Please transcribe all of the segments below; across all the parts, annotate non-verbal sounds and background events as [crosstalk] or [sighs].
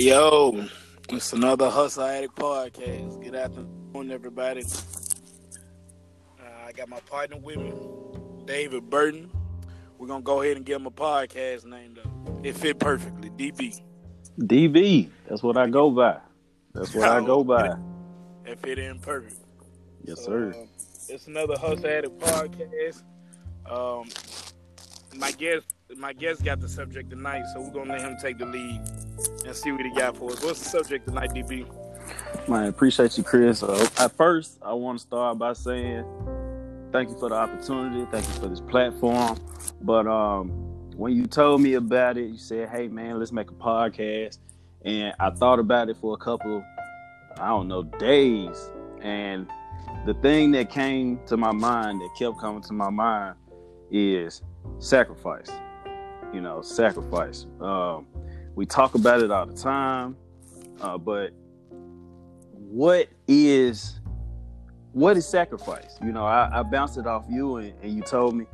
Yo, it's another Hustle Addict podcast. Good afternoon, everybody. Uh, I got my partner with me, David Burton. We're gonna go ahead and give him a podcast named up. It fit perfectly, DB. DB, that's what I go by. That's what I go by. It fit in perfect. Yes, sir. Uh, it's another Hustle Addict podcast. Um, my guest, my guest got the subject tonight, so we're gonna let him take the lead and see what he got for us. What's the subject tonight, DB? Man, appreciate you, Chris. Uh, at first, I want to start by saying thank you for the opportunity. Thank you for this platform. But um, when you told me about it, you said, "Hey, man, let's make a podcast." And I thought about it for a couple, I don't know, days. And the thing that came to my mind, that kept coming to my mind, is sacrifice. You know, sacrifice. Um, we talk about it all the time, uh, but what is what is sacrifice? You know, I, I bounced it off you, and, and you told me,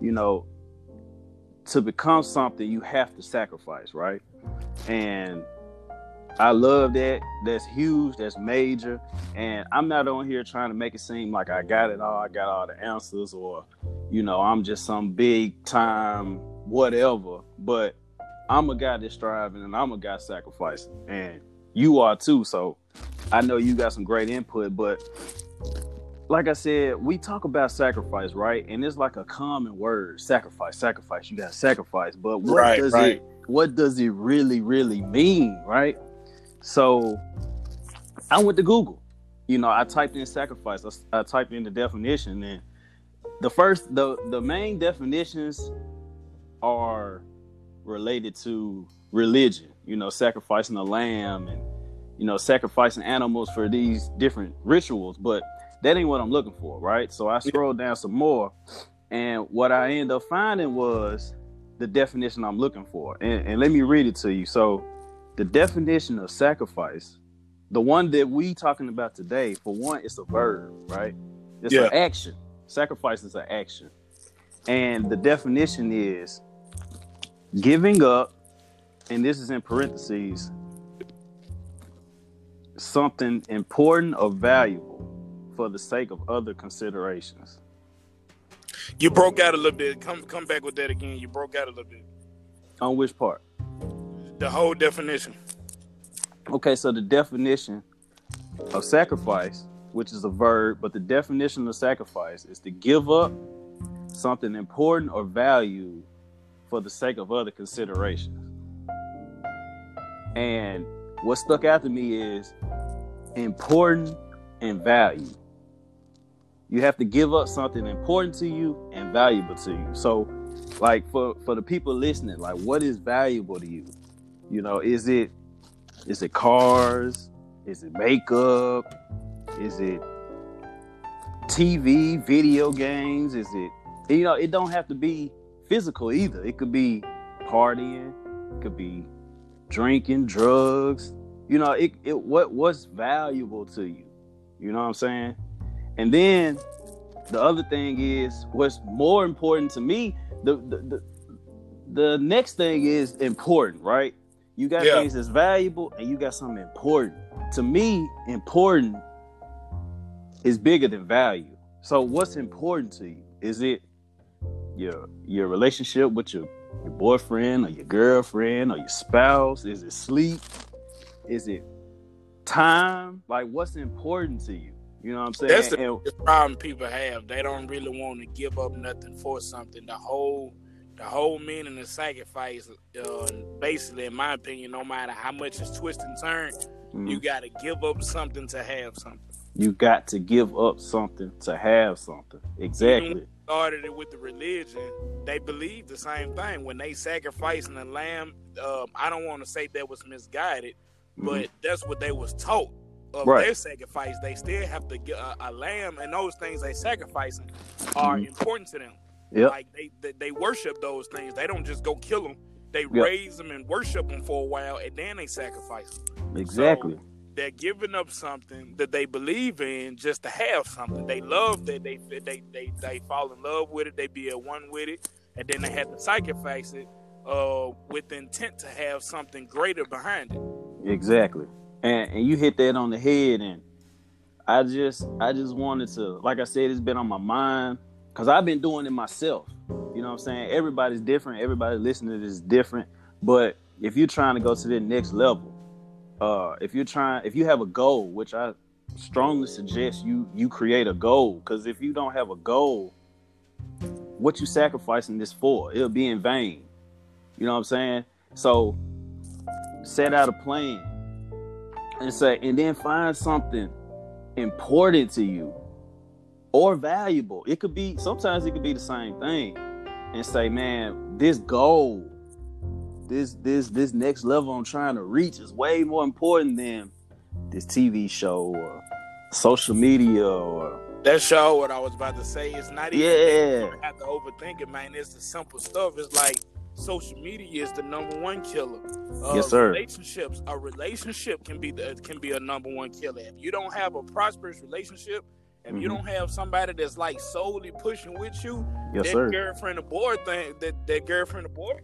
you know, to become something, you have to sacrifice, right? And I love that. That's huge. That's major. And I'm not on here trying to make it seem like I got it all. I got all the answers, or you know, I'm just some big time whatever. But I'm a guy that's striving, and I'm a guy sacrificing, and you are too. So I know you got some great input, but like I said, we talk about sacrifice, right? And it's like a common word, sacrifice, sacrifice. You got to sacrifice, but what Right, does right. it? What does it really, really mean, right? So I went to Google. You know, I typed in sacrifice. I, I typed in the definition, and the first, the the main definitions are related to religion. You know, sacrificing a lamb and you know sacrificing animals for these different rituals. But that ain't what I'm looking for, right? So I scrolled down some more, and what I ended up finding was the definition I'm looking for. And, and let me read it to you. So the definition of sacrifice, the one that we talking about today, for one, it's a verb, right? It's Yeah. an action. Sacrifice is an action. And the definition is giving up, and this is in parentheses, something important or valuable for the sake of other considerations. You broke out a little bit. Come, come back with that again. You broke out a little bit. On which part? The whole definition. Okay, so the definition of sacrifice, which is a verb, but the definition of sacrifice is to give up something important or value for the sake of other considerations. And what stuck out to me is important and value. You have to give up something important to you and valuable to you. So, like for for the people listening, like what is valuable to you? You know, is it is it cars? Is it makeup? Is it TV, video games? Is it you know, it don't have to be physical either. It could be partying, it could be drinking, drugs. You know, it, it what what's valuable to you. You know what I'm saying? And then the other thing is what's more important to me, the the the, the next thing is important, right? You got Yeah. things that's valuable and you got something important. To me, important is bigger than value. So what's important to you? Is it your your relationship with your, your boyfriend or your girlfriend or your spouse? Is it sleep? Is it time? Like what's important to you? You know what I'm saying? That's the And- problem people have. They don't really want to give up nothing for something. The whole, the whole meaning of sacrifice, uh, basically, in my opinion, no matter how much it's twist and turn, Mhm. you got to give up something to have something. you got to give up something to have something. Exactly. Started it with the religion. They believe the same thing when they sacrificing the lamb. Um, I don't want to say that was misguided, but that's what they was taught. Of Mm-hmm. Right. their sacrifice, they still have to get a, a lamb, and those things they sacrificing are Mhm. important to them. Yep. Like they, they they worship those things. They don't just go kill them. They Yep. raise them and worship them for a while, and then they sacrifice. 'em. exactly. They're giving up something that they believe in just to have something. They love that they they they they fall in love with it. They be at one with it, and then they have to sacrifice it uh, with intent to have something greater behind it. Exactly. And and you hit that on the head and I just I just wanted to like I said it's been on my mind cuz I've been doing it myself. You know what I'm saying? Everybody's different, everybody listening is different, but if you're trying to go to the next level, uh if you're trying if you have a goal, which I strongly suggest you you create a goal cuz if you don't have a goal, what you sacrificing this for? It'll be in vain. You know what I'm saying? So set out a plan and say, and then find something important to you or valuable. It could be sometimes it could be the same thing. And say, man, this goal, this this this next level I'm trying to reach is way more important than this TV show or social media or that show what I was about to say. It's not even Yeah. you have to overthink it, man. It's the simple stuff. It's like social media is the number one killer. Uh, Yes, sir. Relationships, a relationship can be the can be a number one killer. If you don't have a prosperous relationship, if you Mhm. don't have somebody that's like solely pushing with you, yes, that sir. girlfriend or boy thing, that that girlfriend or boy.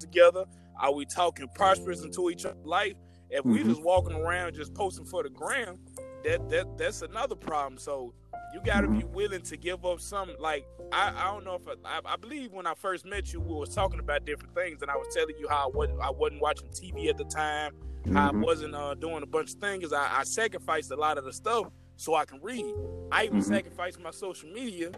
Together, are we talking prosperous into each other's life? If we Mhm. just walking around just posting for the gram, that that that's another problem. So you got to be willing to give up some. Like I, I don't know if I, I, I believe when I first met you, we was talking about different things, and I was telling you how I wasn't I wasn't watching TV at the time, how I wasn't uh, doing a bunch of things. I, I sacrificed a lot of the stuff so I can read. I even Mhm. sacrificed my social media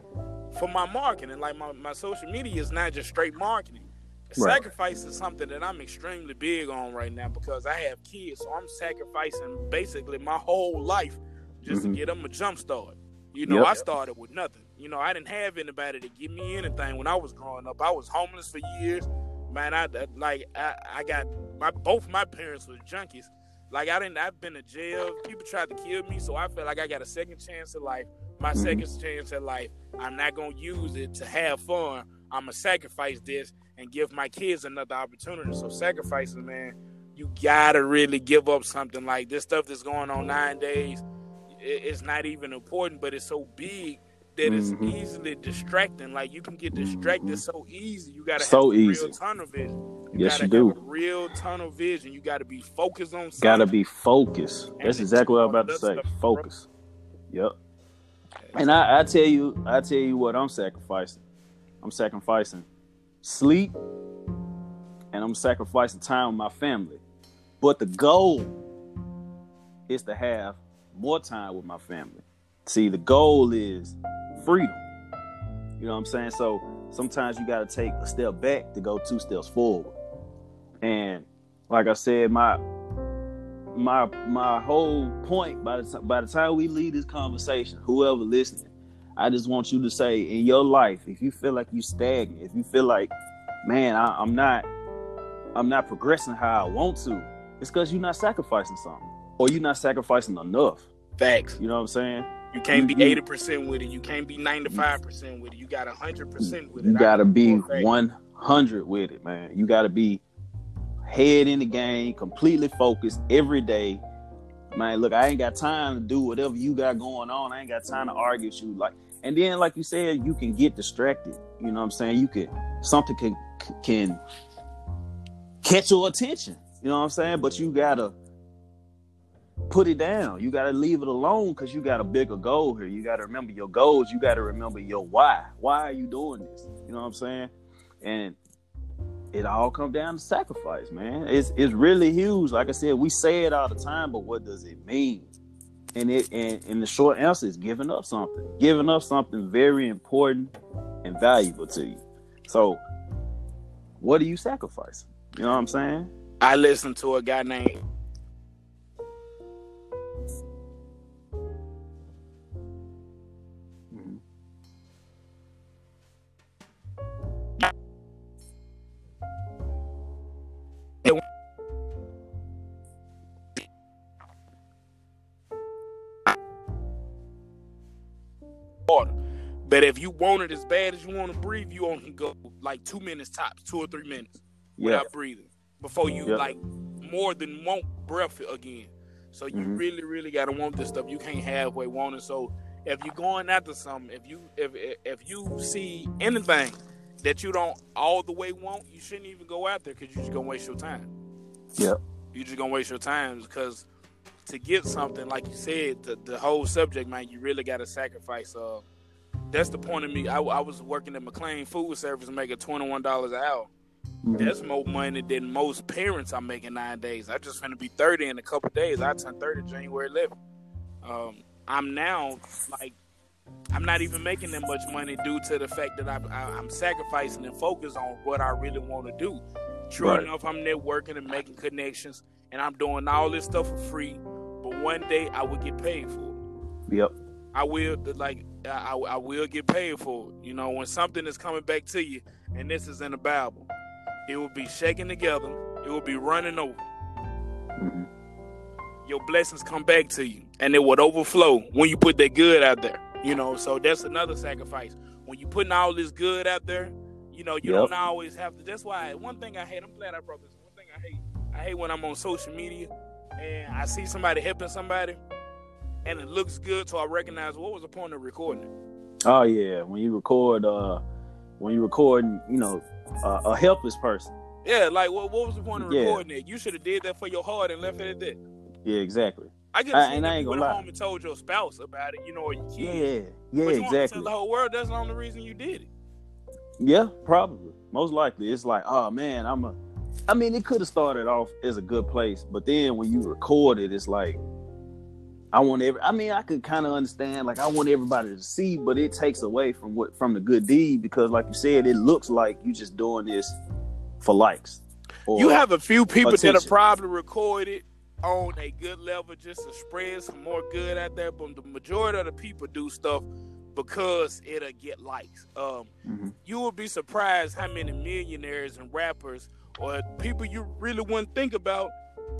for my marketing. Like my, my social media is not just straight marketing. Right. Sacrifice is something that I'm extremely big on right now because I have kids, so I'm sacrificing basically my whole life just Mhm. to get them a jump start. You know, Yep. I started with nothing. You know, I didn't have anybody to give me anything when I was growing up. I was homeless for years. Man, I I- like I, I got my both my parents were junkies. Like I didn't I've been to jail. People tried to kill me, so I felt like I got a second chance at life. My Mhm. second chance at life. I'm not gonna use it to have fun. I'm gonna sacrifice this and give my kids another opportunity. So sacrificing, man, you gotta really give up something like this stuff that's going on nine days. it- It's not even important, but it's so big that it's Mhm. easily distracting. Like you can get distracted Mhm. so easy. You gotta So have easy. real tunnel vision. You Yes, you do. have a real tunnel vision. You gotta be focused on something. Gotta be focused. And That's exactly what I'm about to say. stuff, bro. Focus. Yep. And I, I tell you, I tell you what I'm sacrificing. I'm sacrificing sleep and I'm sacrificing time with my family. But the goal is to have more time with my family. See, the goal is freedom. You know what I'm saying? So sometimes you gotta take a step back to go two steps forward. And like I said, my my my whole point by the time by the time we leave this conversation, whoever listening, I just want you to say in your life, if you feel like you're stagnant, if you feel like, man, I, I'm not, I'm not progressing how I want to, it's because you're not sacrificing something, or you're not sacrificing enough. Facts. You know what I'm saying? You can't be eighty percent with it. You can't be ninety five percent with it. You got hundred percent with it. You gotta be fact. 100 with it, man. You gotta be head in the game, completely focused every day. Man, look, I ain't got time to do whatever you got going on. I ain't got time to argue with you. Like, and then, like you said, you can get distracted. You know what I'm saying? You can something can can catch your attention. You know what I'm saying? But you gotta put it down. You gotta leave it alone because you got a bigger goal here. You gotta remember your goals. You gotta remember your why. Why are you doing this? You know what I'm saying? And it all comes down to sacrifice, man. It's it's really huge. Like I said, we say it all the time, but what does it mean? And it and, and the short answer is giving up something. Giving up something very important and valuable to you. So what are you sacrificing? You know what I'm saying? I listened to a guy named But if you want it as bad as you want to breathe, you only go like two minutes tops, two or three minutes Yeah. without breathing before you Yeah. like more than want breath again. So you Mhm. really, really gotta want this stuff. You can't halfway want it. So if you're going after something, if you if if you see anything that you don't all the way want, you shouldn't even go out there because you're just gonna waste your time. Yep. You're just gonna waste your time because to get something like you said, the, the whole subject, man, you really got to sacrifice. Uh, that's the point of me. I, I was working at McLane Food Service making twenty one dollars an hour. Mm-hmm. That's more money than most parents are making nine days. I just gonna be thirty in a couple days. I turned thirty January 11th. Um, I'm now like I'm not even making that much money due to the fact that I, I, am sacrificing and focus on what I really want to do. True right. enough, I'm networking and making connections, and I'm doing all this stuff for free. But one day I will get paid for it. Yep. I will like I, I will get paid for it. You know, when something is coming back to you, and this is in the Bible, it will be shaken together. It will be running over. Mm-hmm. Your blessings come back to you, and it would overflow when you put that good out there. You know, so that's another sacrifice. When you're putting all this good out there, you know, you yep. don't always have to. That's why one thing I hate. I'm glad I brought this. One thing I hate. I hate when I'm on social media and I see somebody helping somebody, and it looks good, so I recognize what was the point of recording it. Oh yeah, when you record, uh, when you record, you know, uh, a helpless person. Yeah, like what, what was the point of recording it? You should have did that for your heart and left it at that. Yeah, exactly. I just and I ain't gonna lie. home and told your spouse about it, you know, or your kids. Yeah, yeah, you exactly. the whole world that's the only reason you did it. Yeah, probably. Most likely, it's like, oh man, I'm a. I mean, it could have started off as a good place, but then when you record it, it's like, I want every. I mean, I could kind of understand, like, I want everybody to see, but it takes away from what from the good deed because, like you said, it looks like you just doing this for likes. You have a few people attention. that are probably recorded on a good level just to spread some more good out there. But the majority of the people do stuff because it'll get likes. Um, mm-hmm. You would be surprised how many millionaires and rappers or people you really wouldn't think about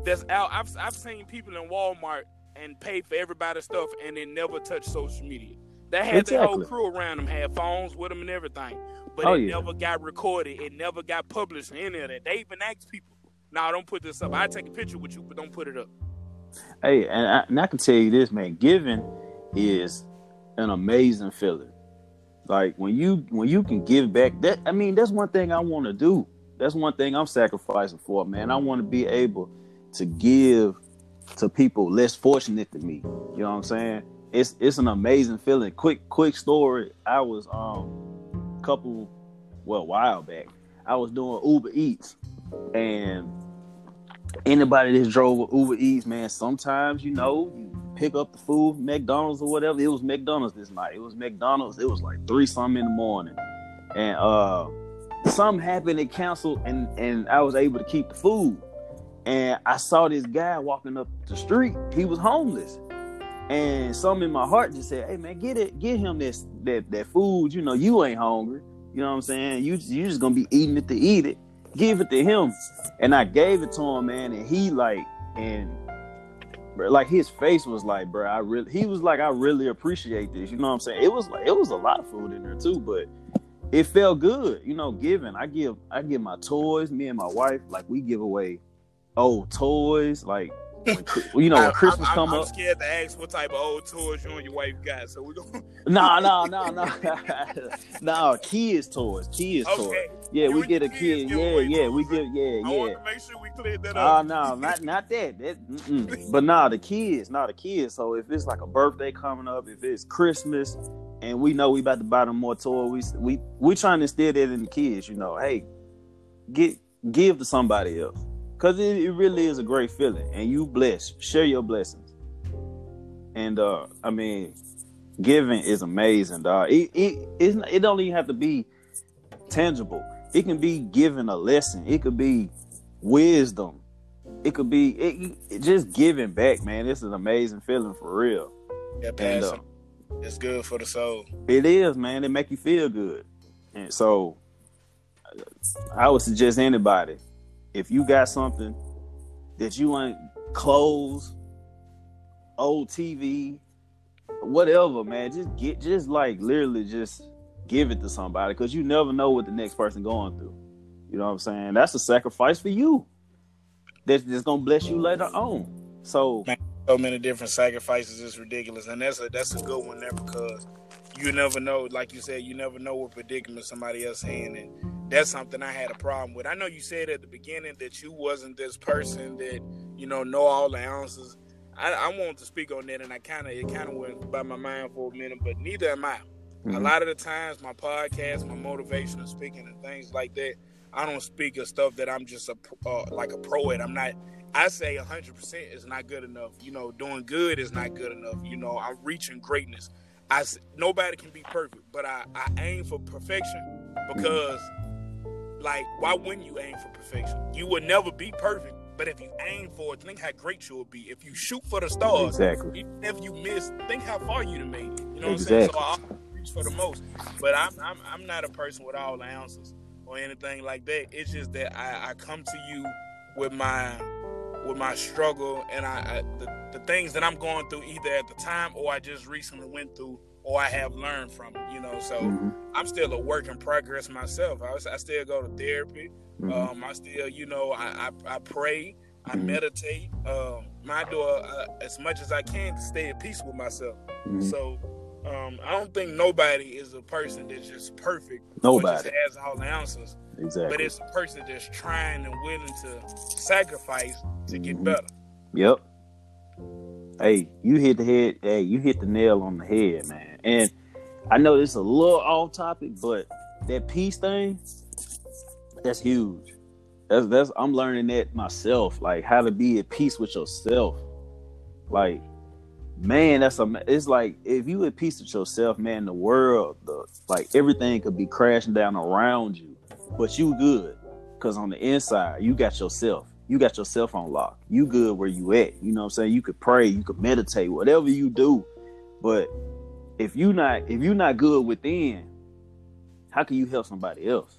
that's out. I've, I've seen people in Walmart and pay for everybody's stuff and they never touch social media. They had exactly. the whole crew around them, had phones with them and everything, but oh, it yeah. never got recorded. It never got published. Any of that. They even asked people nah, don't put this up. I take a picture with you, but don't put it up. Hey, and I, and I can tell you this, man. Giving is an amazing feeling. Like when you when you can give back, that I mean, that's one thing I want to do. That's one thing I'm sacrificing for, man. I want to be able to give to people less fortunate than me. You know what I'm saying? It's it's an amazing feeling. Quick quick story. I was um a couple well a while back. I was doing Uber Eats and anybody that drove Uber Eats, man, sometimes you know you pick up the food McDonald's or whatever. It was McDonald's this night. It was McDonald's. It was like three something in the morning, and uh, something happened. It canceled, and and I was able to keep the food. And I saw this guy walking up the street. He was homeless, and something in my heart just said, "Hey man, get it, get him this that that food. You know, you ain't hungry. You know what I'm saying? You you just gonna be eating it to eat it." give it to him. And I gave it to him, man, and he like and bro, like his face was like, bro, I really he was like, I really appreciate this. You know what I'm saying? It was like it was a lot of food in there too, but it felt good, you know, giving. I give I give my toys, me and my wife, like we give away old toys, like when, [laughs] you know when Christmas I, come I'm up. I'm scared to ask what type of old toys you and your wife got. So we going No, no, no, no, no. Kids toys, kids okay. toys. Yeah, you we get a kid. Yeah, yeah, we get. Yeah, yeah. I want to make sure we clear that up. Oh uh, no, not not that. that but nah, the kids, not the kids. So if it's like a birthday coming up, if it's Christmas, and we know we about to buy them more toys, we we we trying to instill that in the kids. You know, hey, get give to somebody else because it, it, really is a great feeling and you bless share your blessings. And uh i mean giving is amazing dog it, it, it don't even have to be tangible. It can be giving a lesson. It could be wisdom. It could be it, it just giving back man. It's an amazing feeling for real. Yeah and, uh, it's good for the soul. it is man. It make you feel good. And so i would suggest anybody if you got something that you want clothes, old TV, whatever, man, just get just like literally just give it to somebody because you never know what the next person going through. You know what I'm saying? That's a sacrifice for you. That's, that's gonna bless you later on. So so many different sacrifices is ridiculous, and that's a that's a good one there because you never know. Like you said, you never know what predicament somebody else is in, and that's something I had a problem with. I know you said at the beginning that you wasn't this person that you know know all the ounces. I, I wanted to speak on that, and I kind of it kind of went by my mind for a minute, but neither am I. Mm-hmm. A lot of the times, my podcast, my motivation, motivational speaking, and things like that, I don't speak of stuff that I'm just a uh, like a pro at. I'm not. I say 100% is not good enough. You know, doing good is not good enough. You know, I'm reaching greatness. I nobody can be perfect, but I, I aim for perfection because, like, why wouldn't you aim for perfection? You would never be perfect, but if you aim for it, think how great you will be. If you shoot for the stars, exactly. Even if you miss, think how far you'd have made it. You know exactly. what I'm saying? So I reach for the most, but I'm, I'm I'm not a person with all the answers or anything like that. It's just that I, I come to you with my with my struggle and I, I the, the, things that I'm going through either at the time or I just recently went through or I have learned from it, you know. So mm-hmm. I'm still a work in progress myself. I, I still go to therapy. Mm-hmm. Um, I still, you know, I, I, I pray, I mm-hmm. meditate. Um, I do uh, as much as I can to stay at peace with myself. Mm-hmm. So um, I don't think nobody is a person that's just perfect. Nobody just has all the answers. Exactly. But it's a person that's trying and willing to sacrifice to get mm-hmm. better. Yep. Hey, you hit the head. Hey, you hit the nail on the head, man. And I know this is a little off topic, but that peace thing, that's huge. That's that's I'm learning that myself, like how to be at peace with yourself. Like, man, that's a it's like if you at peace with yourself, man, the world, the like everything could be crashing down around you, but you good. Cause on the inside, you got yourself you got your cell phone locked. You good where you at. You know what I'm saying? You could pray, you could meditate, whatever you do. But if you not if you're not good within, how can you help somebody else?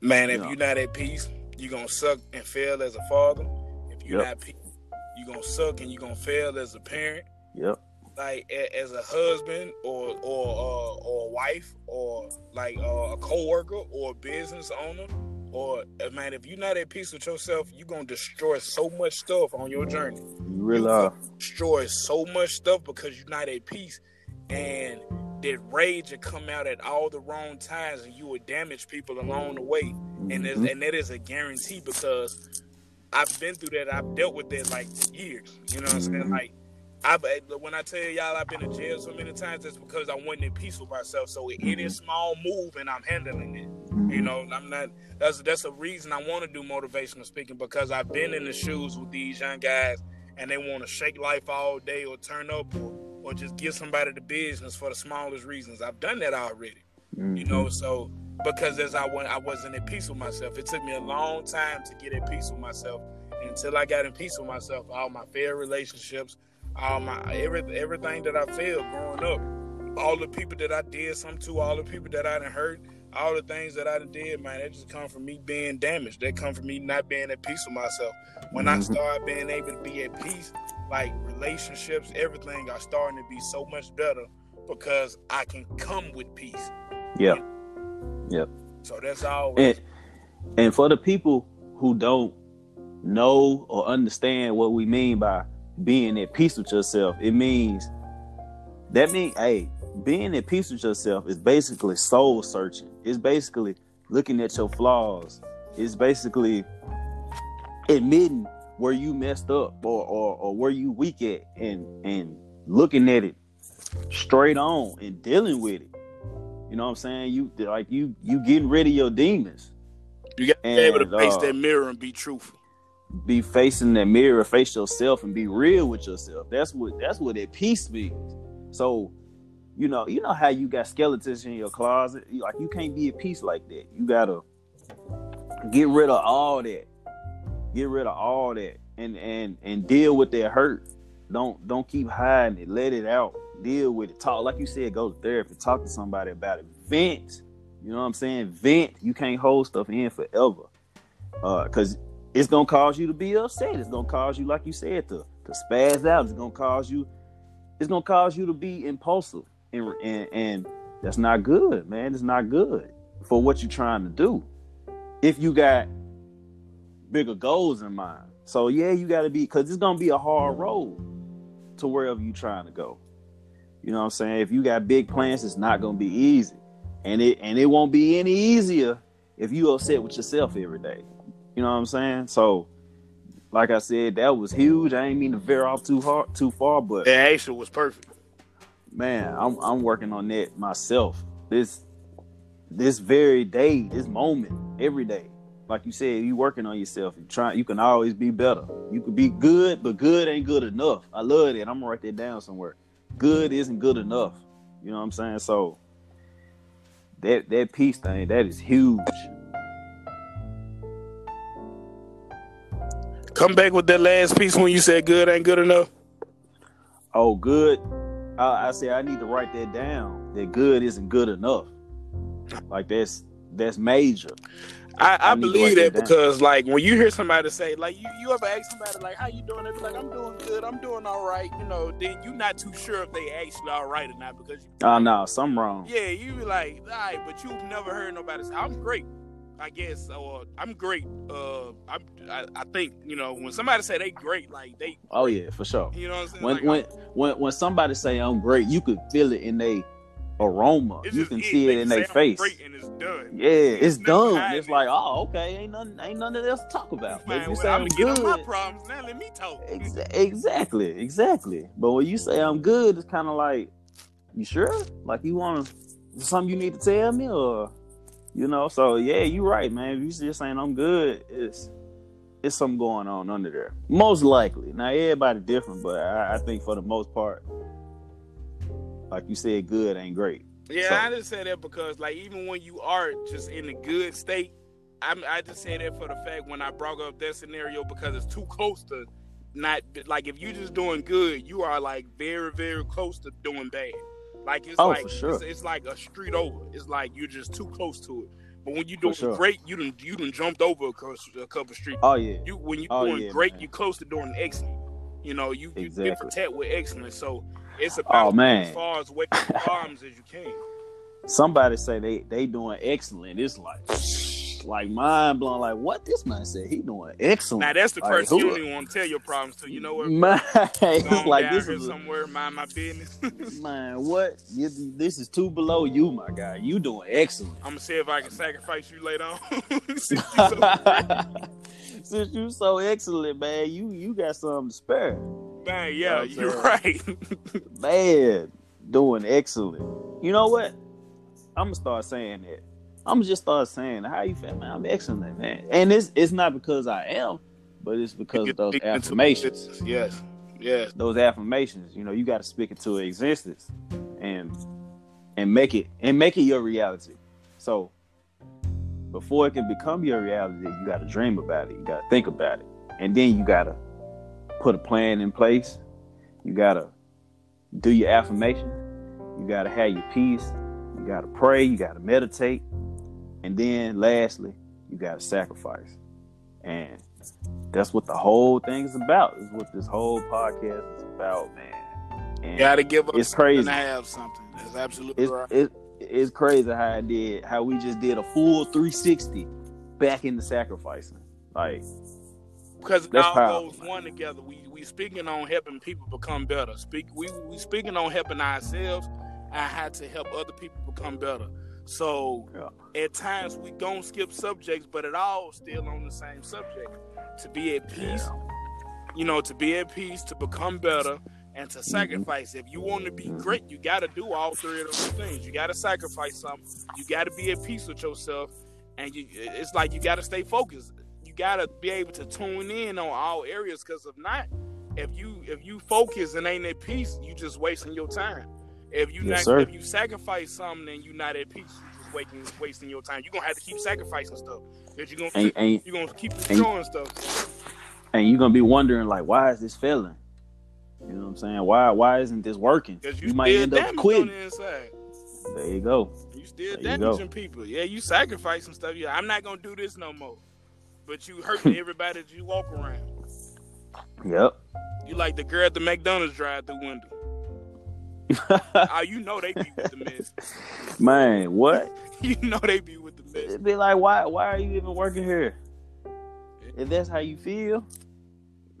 Man, if you are not at peace, you're gonna suck and fail as a father. If you're yep. not peace, you're gonna suck and you're gonna fail as a parent. Yep. Like as a husband or or uh, or a wife or like uh, a coworker or a business owner or uh, man, if you're not at peace with yourself, you're gonna destroy so much stuff on your journey. You really are. Destroy so much stuff because you're not at peace, and that rage will come out at all the wrong times, and you will damage people along the way. Mm-hmm. And and that is a guarantee because I've been through that. I've dealt with that like years. You know what I'm saying? Mm-hmm. Like I when I tell y'all I've been in jail so many times, that's because I wasn't in peace with myself. So mm-hmm. any small move and I'm handling it. Mm-hmm. You know, I'm not. That's that's a reason I want to do motivational speaking because I've been in the shoes with these young guys and they want to shake life all day or turn up or, or just give somebody the business for the smallest reasons. I've done that already. Mm-hmm. You know, so because as I went, I wasn't at peace with myself. It took me a long time to get at peace with myself. And until I got in peace with myself, all my fair relationships all my every, everything that I felt growing up, all the people that I did something to, all the people that I didn't hurt, all the things that I did, man, that just come from me being damaged. That come from me not being at peace with myself. When mm-hmm. I started being able to be at peace, like relationships, everything are starting to be so much better because I can come with peace. Yeah. Yep. So that's all. And, and for the people who don't know or understand what we mean by being at peace with yourself, it means that means hey, being at peace with yourself is basically soul searching. It's basically looking at your flaws. It's basically admitting where you messed up or, or, or where you weak at and and looking at it straight on and dealing with it. You know what I'm saying? You like you you getting rid of your demons. You got to be able to face uh, that mirror and be truthful be facing that mirror, face yourself, and be real with yourself. That's what that's what that peace means. So, you know, you know how you got skeletons in your closet. Like you can't be at peace like that. You gotta get rid of all that. Get rid of all that, and and and deal with that hurt. Don't don't keep hiding it. Let it out. Deal with it. Talk like you said. Go to therapy. Talk to somebody about it. Vent. You know what I'm saying? Vent. You can't hold stuff in forever. Uh, cause it's gonna cause you to be upset. It's gonna cause you, like you said, to to spaz out. It's gonna cause you. It's gonna cause you to be impulsive, and and, and that's not good, man. It's not good for what you're trying to do. If you got bigger goals in mind, so yeah, you got to be because it's gonna be a hard road. to wherever you're trying to go. You know what I'm saying? If you got big plans, it's not gonna be easy. And it and it won't be any easier if you upset with yourself every day. You know what I'm saying? So like I said, that was huge. I ain't mean to veer off too hard too far, but The action was perfect. Man, I'm I'm working on that myself. This this very day, this moment, every day. Like you said, you working on yourself. You trying you can always be better. You could be good, but good ain't good enough. I love that. I'm gonna write that down somewhere. Good isn't good enough. You know what I'm saying? So that that peace thing, that is huge. Come back with that last piece when you said good ain't good enough. Oh, good. I, I say I need to write that down. That good isn't good enough. Like that's that's major. I, I, I believe that that because like when you hear somebody say like you, you ever ask somebody like how you doing they be like I'm doing good I'm doing all right you know then you're not too sure if they actually all right or not because you, ah, Oh no, something wrong. yeah you be like all right but you've never heard nobody say I'm great I guess or I'm great uh I'm, I, I think you know when somebody say they great like they Oh yeah, for sure. you know what I'm saying When Like, when I'm- when when somebody say I'm great, you could feel it in their aroma. You can it. see They it in their face. great and it's done Yeah, it's nothing done. It's like, oh, okay, ain't nothing, ain't nothing else to talk about. Man, if you well, say I'm I'm on my good, problems now. Let me talk. ex- exactly, exactly. But when you say I'm good, it's kind of like, you sure? Like you want something you need to tell me, or you know? So yeah, you're right, man. If you just saying I'm good, it's it's something going on under there. Most likely. Now everybody different, but I, I think for the most part, like you said, good ain't great. Yeah, So- I just say that because like even when you are just in a good state, I'm, I just say that for the fact when I brought up that scenario because it's too close to not like if you're just doing good, you are like very very close to doing bad. Like it's Oh, like sure. it's, it's like a street over. It's like you're just too close to it. But when you doing sure. great, you done you done jumped over a couple, a couple streets. Oh yeah, You when you Oh, doing yeah, great, man. you close to doing excellent. You know, you you Exactly. tap with excellence. So it's oh, about Oh, man. as far as away from problems as you can. somebody say they they doing excellent. It's like like mind blown. Like what this man said, he doing excellent. Now that's the Like, person you don't even want to tell your problems to. You know what? Man, [laughs] it's like this is a- somewhere, mind my business. [laughs] Man. What You- this is too below you, my guy. You doing excellent. I'm gonna see if I can sacrifice you later on. [laughs] Since you so great. Since you so excellent, man, you you got something to spare. Man, yeah, I'm you're right. Man, doing excellent. You know what? I'm gonna start saying that. I'm just start saying, "How you feel, man? I'm excellent, man." And it's it's not because I am, but it's because of those affirmations. Yes, yes. Those affirmations, you know, you got to speak it to existence, and and make it and make it your reality. So before it can become your reality, you got to dream about it. You got to think about it, and then you got to put a plan in place. You got to do your affirmation. You got to have your peace. You got to pray. You got to meditate, and then lastly, you got to sacrifice. And that's what the whole thing is about. Is what this whole podcast is about, man. And Got to give up It's crazy. have something. That's absolutely it's right. it, it's crazy how I did how we just did a full 360 back into sacrificing. Like Because it all powerful, goes man. one together. We we speaking on helping people become better. Speak we we speaking on helping ourselves and how to help other people become better. So Yeah. at times we don't skip subjects, but it all still on the same subject. To be at peace, you know, to be at peace, to become better, and Mm-hmm. to sacrifice. If you want to be great, you got to do all three of those things. You got to sacrifice something. You got to be at peace with yourself, and you, it's like you got to stay focused. You got to be able to tune in on all areas. Because if not, if you if you focus and ain't at peace, you just wasting your time. If you Yes, not if you sacrifice something and you're not at peace, you just wasting wasting your time. You're gonna have to keep sacrificing stuff. Cause you're gonna and and, you're gonna keep and- destroying stuff. and you're gonna be wondering like why is this failing? You know what I'm saying? Why why isn't this working? You, You might end up quitting. the. There you go. You still There damaging people. Yeah, you sacrificing stuff. Yeah, I'm not gonna do this no more. But you hurting [laughs] everybody that you walk around. Yep. You like the girl at the McDonald's drive-through window. Oh, you know they be with the mess. [laughs] Man, what? [laughs] You know they be with the mess. It'd be like, why why are you even working here? If that's how you feel,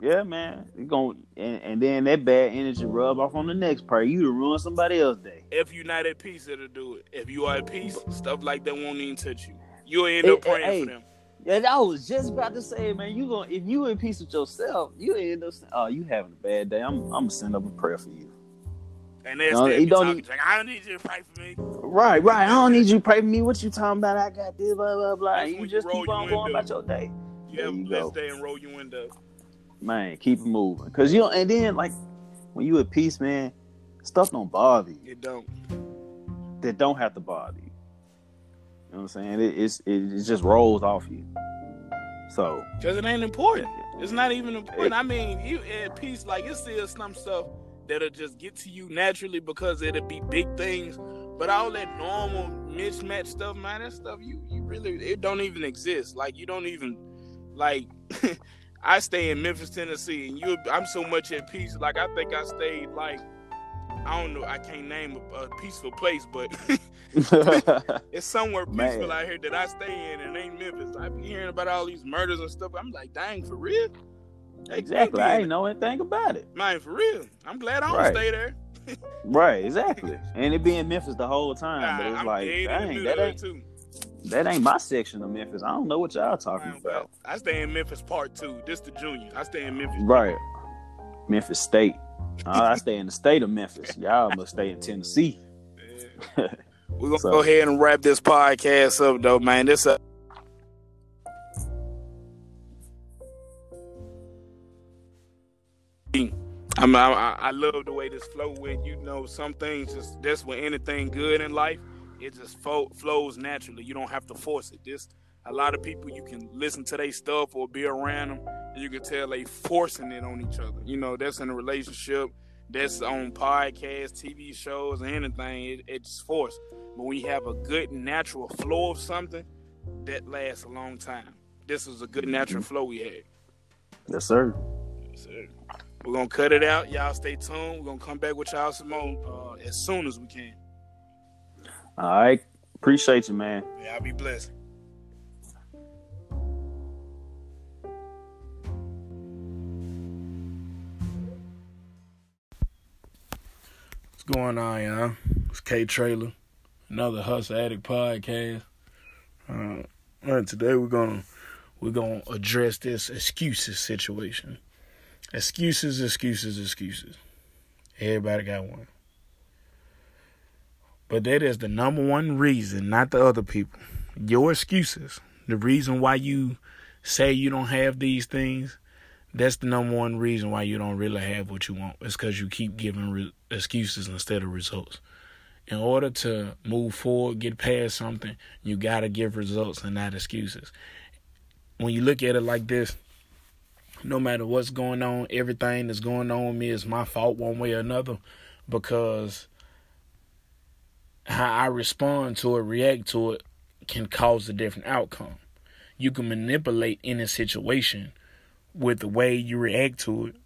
Yeah, man. You going and, and then that bad energy rub off on the next part. You to ruin somebody else's day. If you're not at peace, it'll do it. If you are at peace, stuff like that won't even touch you. You'll end up uh, praying hey, for them. Yeah, I was just about to say, man. You going if you in peace with yourself, you end up saying, "Oh, you having a bad day. I'm I'm gonna send up a prayer for you." And no, you don't need, like, I don't need you to pray for me. Right, right. I don't need you to pray for me. What you talking about? I got this, blah blah blah. You, you just keep on going about your day. You there have a blessed day and roll you into. Man, keep it moving, cause you know, and then like when you at peace, man, stuff don't bother you. It don't. That don't have to bother you. You know what I'm saying? It, it's it, it just rolls off you. So because it ain't important. It's not even important. It, I mean, you at peace, like it's still some stuff that'll just get to you naturally because it'll be big things. But all that normal mismatch stuff, man, that stuff you you really it don't even exist. Like you don't even like [laughs] I stay in Memphis, Tennessee, and you I'm so much at peace. Like I think I stayed like I don't know, I can't name a, a peaceful place, but [laughs] it's somewhere [laughs] peaceful Man. out here that I stay in and ain't Memphis. I be hearing about all these murders and stuff. I'm like, dang, for real? Exactly. I ain't know anything about it. Man, for real. I'm glad I don't right. stay there. right, [laughs] exactly. And it being Memphis the whole time, nah, but it's I'm like, dang, that ain't too. That ain't my section of Memphis. I don't know what y'all talking Man, about. I stay in Memphis Part Two. This the junior. I stay in Memphis. Right. Memphis State. uh, I stay in the state of Memphis. [laughs] Y'all must stay in Tennessee. [laughs] We're gonna so. go ahead and wrap this podcast up, though, man. This a I mean, I, I love the way this flow went. You know, some things just that's when anything good in life, it just fo- flows naturally. You don't have to force it. This a lot of people you can listen to their stuff or be around them, and you can tell they forcing it on each other. You know, that's in a relationship, that's on podcasts, TV shows, anything. It, it's forced. But when you have a good natural flow of something, that lasts a long time. This was a good natural mm-hmm. flow we had. Yes, sir. Yes, sir. We're gonna cut it out. Y'all stay tuned. We're gonna come back with y'all Simone uh, as soon as we can. All right. Appreciate you, man. Yeah, I'll be blessed. What's going on, y'all? It's K Traylor, another Hustle Addict podcast. Uh, today we're gonna we're gonna address this excuses situation. Excuses, excuses, excuses. Everybody got one. But that is the number one reason, not the other people. Your excuses. The reason why you say you don't have these things, that's the number one reason why you don't really have what you want. It's because you keep giving re- excuses instead of results. In order to move forward, get past something, you got to give results and not excuses. When you look at it like this, no matter what's going on, everything that's going on with me is my fault one way or another because how I respond to it, react to it, can cause a different outcome. You can manipulate any situation with the way you react to it,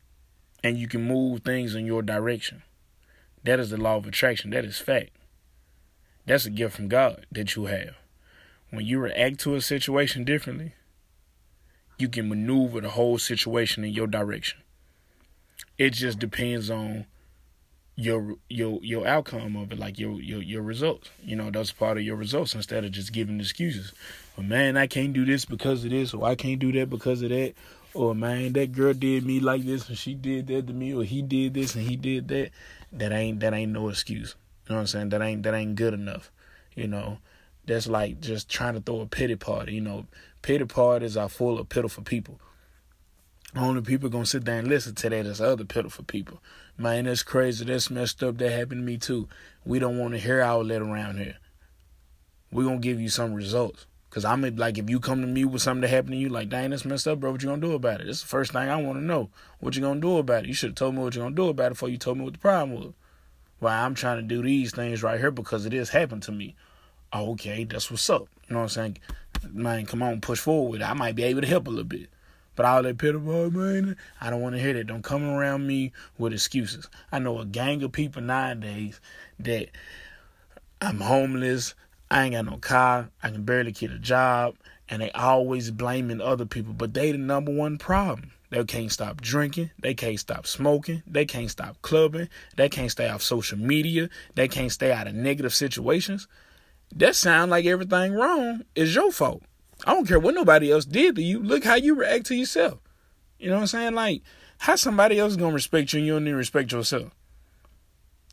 and you can move things in your direction. That is the law of attraction. That is fact. That's a gift from God that you have. When you react to a situation differently, you can maneuver the whole situation in your direction. It just depends on your your your outcome of it, like your your your results. You know, that's part of your results instead of just giving excuses. But man, I can't do this because of this, or I can't do that because of that, or man, that girl did me like this and she did that to me, or he did this and he did that. That ain't that ain't no excuse. You know what I'm saying? That ain't that ain't good enough. You know, that's like just trying to throw a pity party. You know, pity parties are full of pitiful people. Only people gonna sit there and listen to that is other pitiful people. Man, that's crazy. That's messed up. That happened to me too. We don't want to hear all that around here. we gonna give you some results. Cause I'm like, if you come to me with something that happened to you, like, dang, that's messed up, bro. What you gonna do about it? That's the first thing I want to know. What you gonna do about it? You should have told me what you gonna do about it before you told me what the problem was. Why well, I'm trying to do these things right here because it has happened to me. Okay, that's what's up. You know what I'm saying? Man, come on, push forward. I might be able to help a little bit. But all that pity boy, oh, man, I don't want to hear that. Don't come around me with excuses. I know a gang of people nowadays that I'm homeless, I ain't got no car, I can barely get a job, and they always blaming other people, but they the number one problem. They can't stop drinking. They can't stop smoking. They can't stop clubbing. They can't stay off social media. They can't stay out of negative situations. That sound like everything wrong is your fault. I don't care what nobody else did to you. Look how you react to yourself. You know what I'm saying? Like, how somebody else gonna respect you and you don't even respect yourself?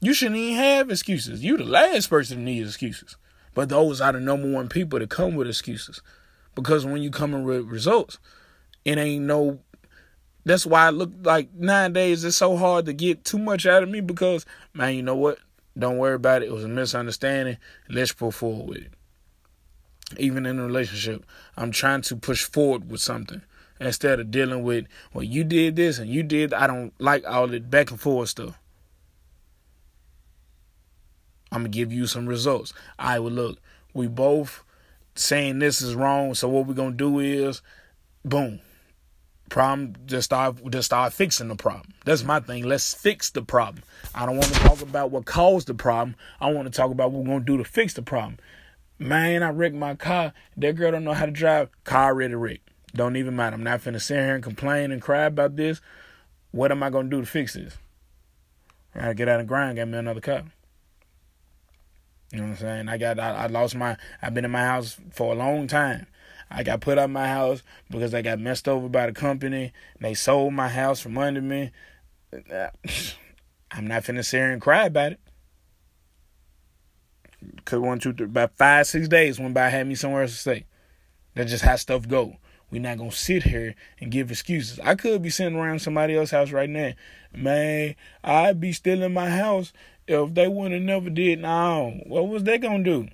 You shouldn't even have excuses. You the last person to need excuses. But those are the number one people that come with excuses. Because when you come in with results, it ain't no that's why I look like nowadays it's so hard to get too much out of me because man, you know what? Don't worry about it. It was a misunderstanding. Let's go forward with it. Even in a relationship, I'm trying to push forward with something instead of dealing with, well, you did this and you did. I don't like all the back and forth stuff. I'm gonna give you some results. I would look. We both saying this is wrong. So what we're gonna do is, boom, problem. Just start just start fixing the problem. That's my thing. Let's fix the problem. I don't want to talk about what caused the problem. I want to talk about what we're gonna do to fix the problem. Man, I wrecked my car. That girl don't know how to drive. Car ready wreck. Don't even mind. I'm not finna sit here and complain and cry about this. What am I gonna do to fix this? I gotta get out and grind, get me another car. You know what I'm saying? I got I, I lost my I've been in my house for a long time. I got put out my house because I got messed over by the company. They sold my house from under me. [sighs] I'm not finna sit here and cry about it. Cause one, two, three, about five, six days went by, had me somewhere else to stay. That's just how stuff go. We're not gonna sit here and give excuses. I could be sitting around somebody else's house right now. Man, I'd be still in my house if they wouldn't have never did now. What was they gonna do?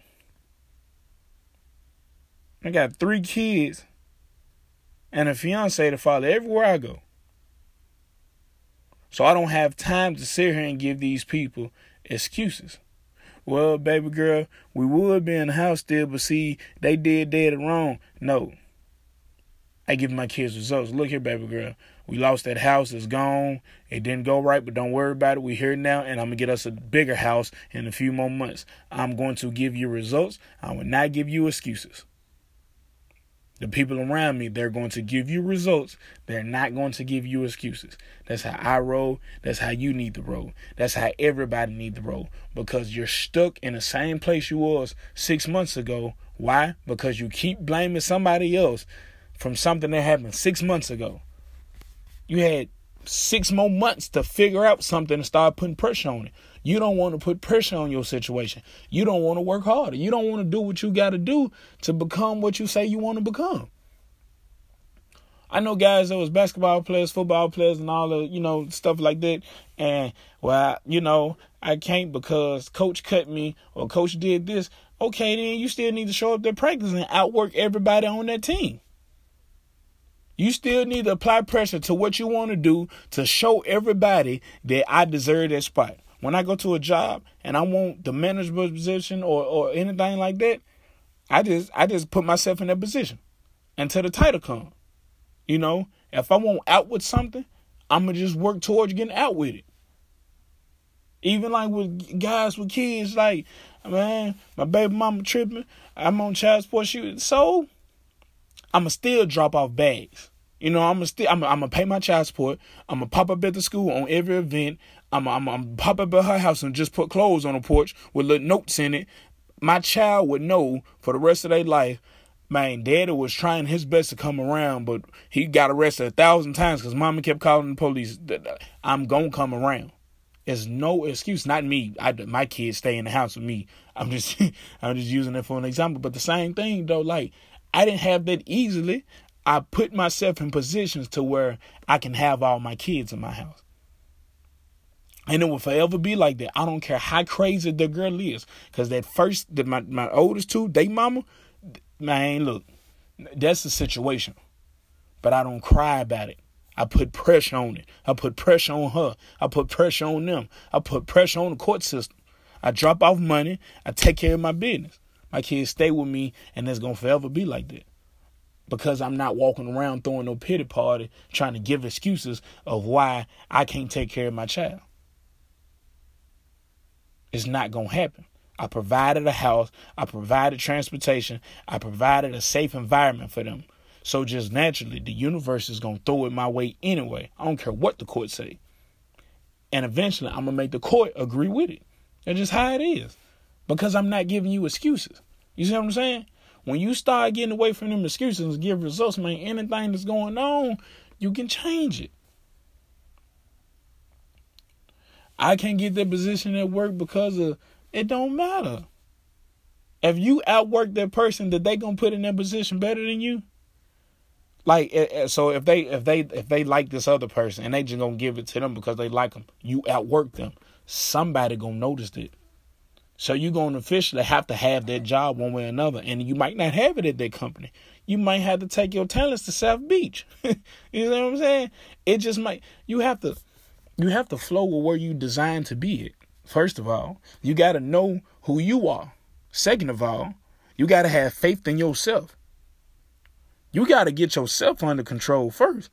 I got three kids and a fiance to follow everywhere I go. So I don't have time to sit here and give these people excuses. Well, baby girl, we would be in the house still, but see, they did dead wrong. No. I give my kids results. Look here, baby girl. We lost that house. It's gone. It didn't go right, but don't worry about it. We're here now, and I'm going to get us a bigger house in a few more months. I'm going to give you results. I will not give you excuses. The people around me, they're going to give you results. They're not going to give you excuses. That's how I roll. That's how you need to roll. That's how everybody need to roll. Because you're stuck in the same place you was six months ago. Why? Because you keep blaming somebody else from something that happened six months ago. You had six more months to figure out something and start putting pressure on it. You don't want to put pressure on your situation. You don't want to work harder. You don't want to do what you got to do to become what you say you want to become. I know guys that was basketball players, football players, and all the you know stuff like that. And well, you know, I can't because coach cut me or coach did this. Okay, then you still need to show up there practice and outwork everybody on that team. You still need to apply pressure to what you want to do to show everybody that I deserve that spot. When I go to a job and I want the management position or, or anything like that, I just I just put myself in that position until the title comes. You know, if I want out with something, I'm gonna just work towards getting out with it. Even like with guys with kids, like man, my baby mama tripping, I'm on child support. She so I'ma still drop off bags. You know, I'm gonna still I'm gonna pay my child support. I'm gonna pop up at the school on every event. I'm I'm I'm pop up at her house and just put clothes on the porch with little notes in it. My child would know for the rest of their life. Man, daddy was trying his best to come around, but he got arrested a thousand times because mama kept calling the police. I'm gonna come around. It's no excuse. Not me. I, my kids stay in the house with me. I'm just [laughs] I'm just using it for an example. But the same thing though, like I didn't have that easily. I put myself in positions to where I can have all my kids in my house. And it will forever be like that. I don't care how crazy the girl is. Cause that first my, my oldest two, they mama, man, look, that's the situation. But I don't cry about it. I put pressure on it. I put pressure on her. I put pressure on them. I put pressure on the court system. I drop off money. I take care of my business. My kids stay with me, and it's gonna forever be like that. Because I'm not walking around throwing no pity party, trying to give excuses of why I can't take care of my child. It's not gonna happen. I provided a house. I provided transportation. I provided a safe environment for them. So just naturally, the universe is gonna throw it my way anyway. I don't care what the court say. And eventually, I'm gonna make the court agree with it. That's just how it is. Because I'm not giving you excuses. You see what I'm saying? When you start getting away from them excuses and give results, man, anything that's going on, you can change it. I can't get that position at work because of it don't matter. If you outwork that person that they gonna put in that position better than you, like eh, eh, so if they if they if they like this other person and they just gonna give it to them because they like them, you outwork them. Somebody gonna notice it. So you're gonna officially have to have that job one way or another, and you might not have it at that company. You might have to take your talents to South Beach. [laughs] you know what I'm saying? It just might. You have to you have to flow with where you designed to be it. First of all, you got to know who you are. Second of all, you got to have faith in yourself. You got to get yourself under control first.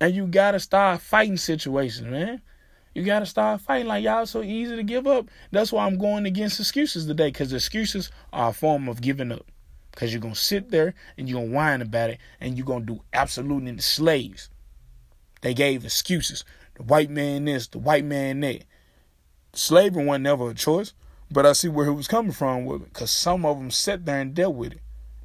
And you got to start fighting situations, man. You got to start fighting. Like, y'all so easy to give up. That's why I'm going against excuses today, because excuses are a form of giving up. Because you're going to sit there and you're going to whine about it, and you're going to do absolutely slaves. They gave excuses. The white man this, the white man that. Slavery wasn't never a choice, but I see where he was coming from with it. Because some of them sat there and dealt with it.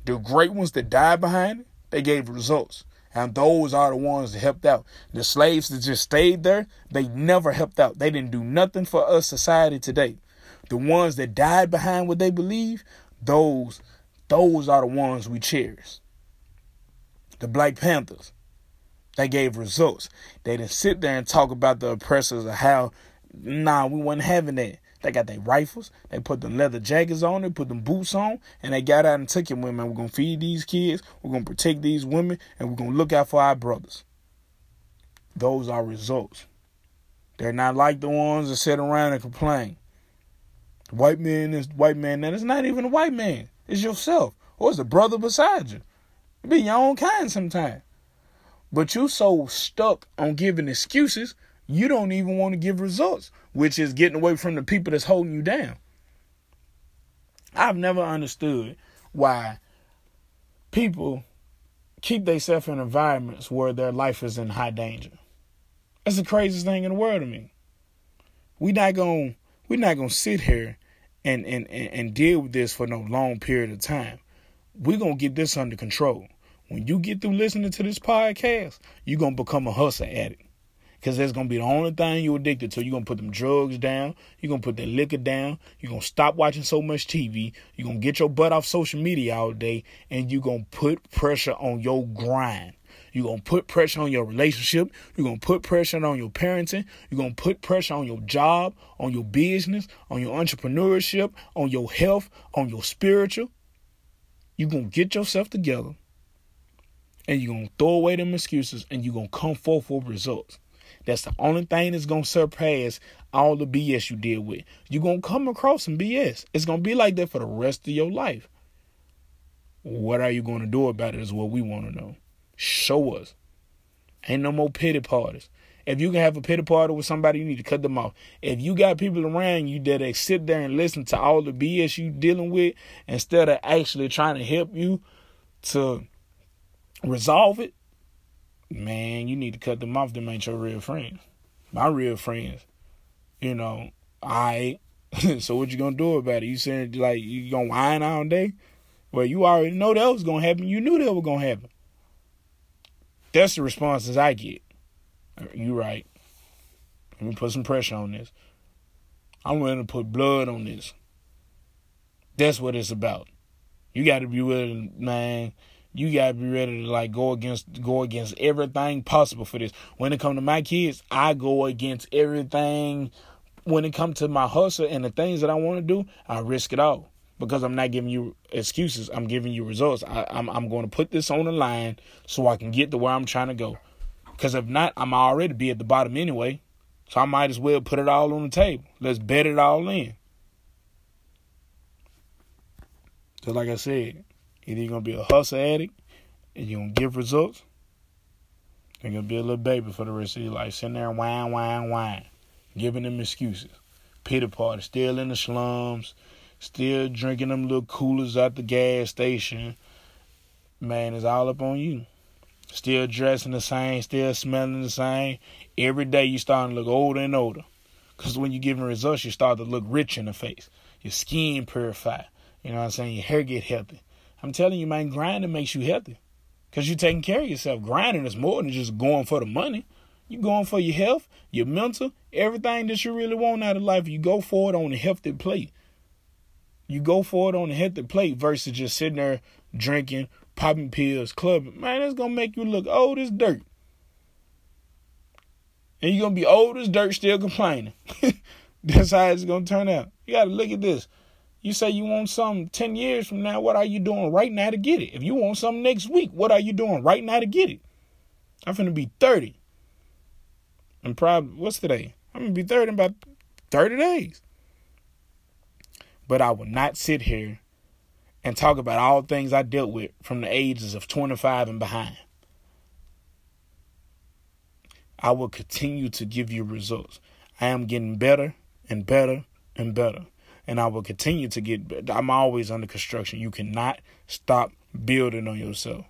The great ones that died behind it, they gave results. And those are the ones that helped out. The slaves that just stayed there, they never helped out. They didn't do nothing for us society today. The ones that died behind what they believe, those, those are the ones we cherish. The Black Panthers, they gave results. They didn't sit there and talk about the oppressors or how, nah, we wasn't having that. They got their rifles. They put the leather jackets on. They put them boots on, and they got out and took it. Women, we're gonna feed these kids. We're gonna protect these women, and we're gonna look out for our brothers. Those are results. They're not like the ones that sit around and complain. White man is white man. And it's not even a white man. It's yourself, or it's the brother beside you. It be your own kind sometimes. But you so stuck on giving excuses you don't even want to give results, which is getting away from the people that's holding you down. I've never understood why people keep themselves in environments where their life is in high danger. That's the craziest thing in the world to me. We not gonna we not gonna sit here and, and, and, and deal with this for no long period of time. We're gonna get this under control. When you get through listening to this podcast, you're gonna become a hustle addict because that's gonna be the only thing you're addicted to. You're gonna put them drugs down. You're gonna put that liquor down. You're gonna stop watching so much TV. You're gonna get your butt off social media all day, and you're gonna put pressure on your grind. You're gonna put pressure on your relationship. You're gonna put pressure on your parenting. You're gonna put pressure on your job, on your business, on your entrepreneurship, on your health, on your spiritual. You're gonna get yourself together and you're gonna throw away them excuses and you're gonna come forth with results. That's the only thing that's gonna surpass all the BS you deal with. You're gonna come across some BS. It's gonna be like that for the rest of your life. What are you gonna do about it is what we wanna know. Show us. Ain't no more pity parties. If you can have a pity party with somebody, you need to cut them off. If you got people around you that they sit there and listen to all the BS you dealing with instead of actually trying to help you to resolve it, man, you need to cut them off. Them ain't your real friends. My real friends, you know. I [laughs] so what you gonna do about it? You saying like you gonna whine all day? Well, you already know that was gonna happen. You knew that was gonna happen. That's the responses I get. You right. Let me put some pressure on this. I'm willing to put blood on this. That's what it's about. You got to be willing, man you gotta be ready to like go against go against everything possible for this. When it come to my kids, I go against everything. When it come to my hustle and the things that I want to do, I risk it all because I'm not giving you excuses. I'm giving you results. I, I'm I'm going to put this on the line so I can get to where I'm trying to go. Because if not, I'm already be at the bottom anyway. So I might as well put it all on the table. Let's bet it all in. So like I said, Either you're gonna be a hustle addict and you're gonna give results, you're gonna be a little baby for the rest of your life, sitting there and whine, whine, whine, giving them excuses. pity party, still in the slums, still drinking them little coolers at the gas station, man, it's all up on you. Still dressing the same, still smelling the same. Every day you starting to look older and older. Because when you're giving results, you start to look rich in the face. Your skin purify. You know what I'm saying? Your hair get healthy. I'm telling you, man, grinding makes you healthy. Because you're taking care of yourself. Grinding is more than just going for the money. You're going for your health, your mental, everything that you really want out of life. You go for it on a healthy plate. You go for it on a healthy plate versus just sitting there drinking, popping pills, clubbing. Man, it's going to make you look old as dirt. And you're going to be old as dirt still complaining. [laughs] That's how it's going to turn out. You got to look at this. You say you want something 10 years from now, what are you doing right now to get it? If you want something next week, what are you doing right now to get it? I'm finna be 30. And probably, what's today? I'm gonna be 30 in about 30 days. But I will not sit here and talk about all things I dealt with from the ages of 25 and behind. I will continue to give you results. I am getting better and better and better and I will continue to get. I'm always under construction. You cannot stop building on yourself.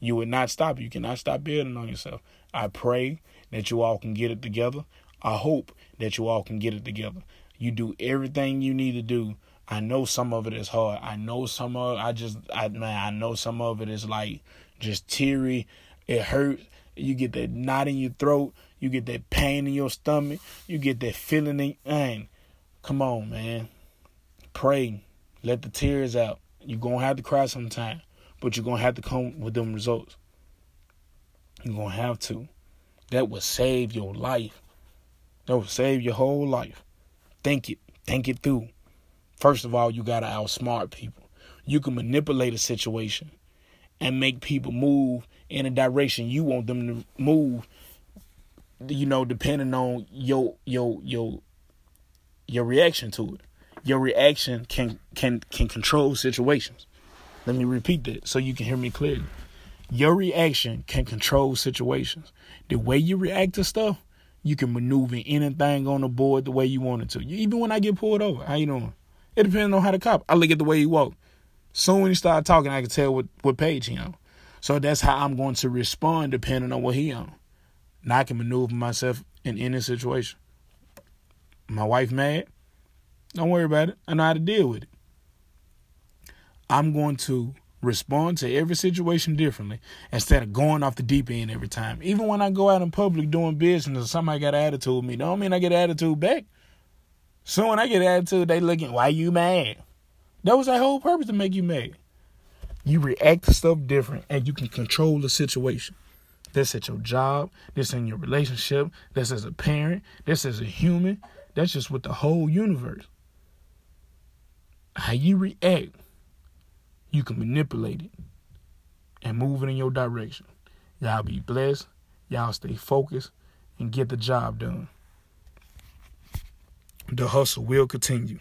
You would not stop. You cannot stop building on yourself. I pray that you all can get it together. I hope that you all can get it together. You do everything you need to do. I know some of it is hard. I know some of I just I man, I know some of it is like just teary. It hurts. You get that knot in your throat. You get that pain in your stomach. You get that feeling in man. Come on, man. Pray. Let the tears out. You're going to have to cry sometime, but you're going to have to come with them results. You're going to have to. That will save your life. That will save your whole life. Think it. Think it through. First of all, you got to outsmart people. You can manipulate a situation and make people move in a direction you want them to move you know depending on your your your your reaction to it your reaction can can can control situations. Let me repeat that so you can hear me clearly. Your reaction can control situations. The way you react to stuff, you can maneuver anything on the board the way you want it to. Even when I get pulled over, how you doing? It depends on how the cop. I look at the way he walk. Soon when he start talking, I can tell what what page he on. So that's how I'm going to respond depending on what he on. Now I can maneuver myself in any situation. My wife mad. Don't worry about it. I know how to deal with it. I'm going to respond to every situation differently instead of going off the deep end every time. Even when I go out in public doing business somebody got an attitude with me, don't mean I get an attitude back. So when I get an attitude, they looking, why you mad? That was that whole purpose to make you mad. You react to stuff different and you can control the situation. This at your job, this in your relationship, this as a parent, this as a human, that's just with the whole universe how you react, you can manipulate it and move it in your direction. Y'all be blessed. Y'all stay focused and get the job done. The hustle will continue.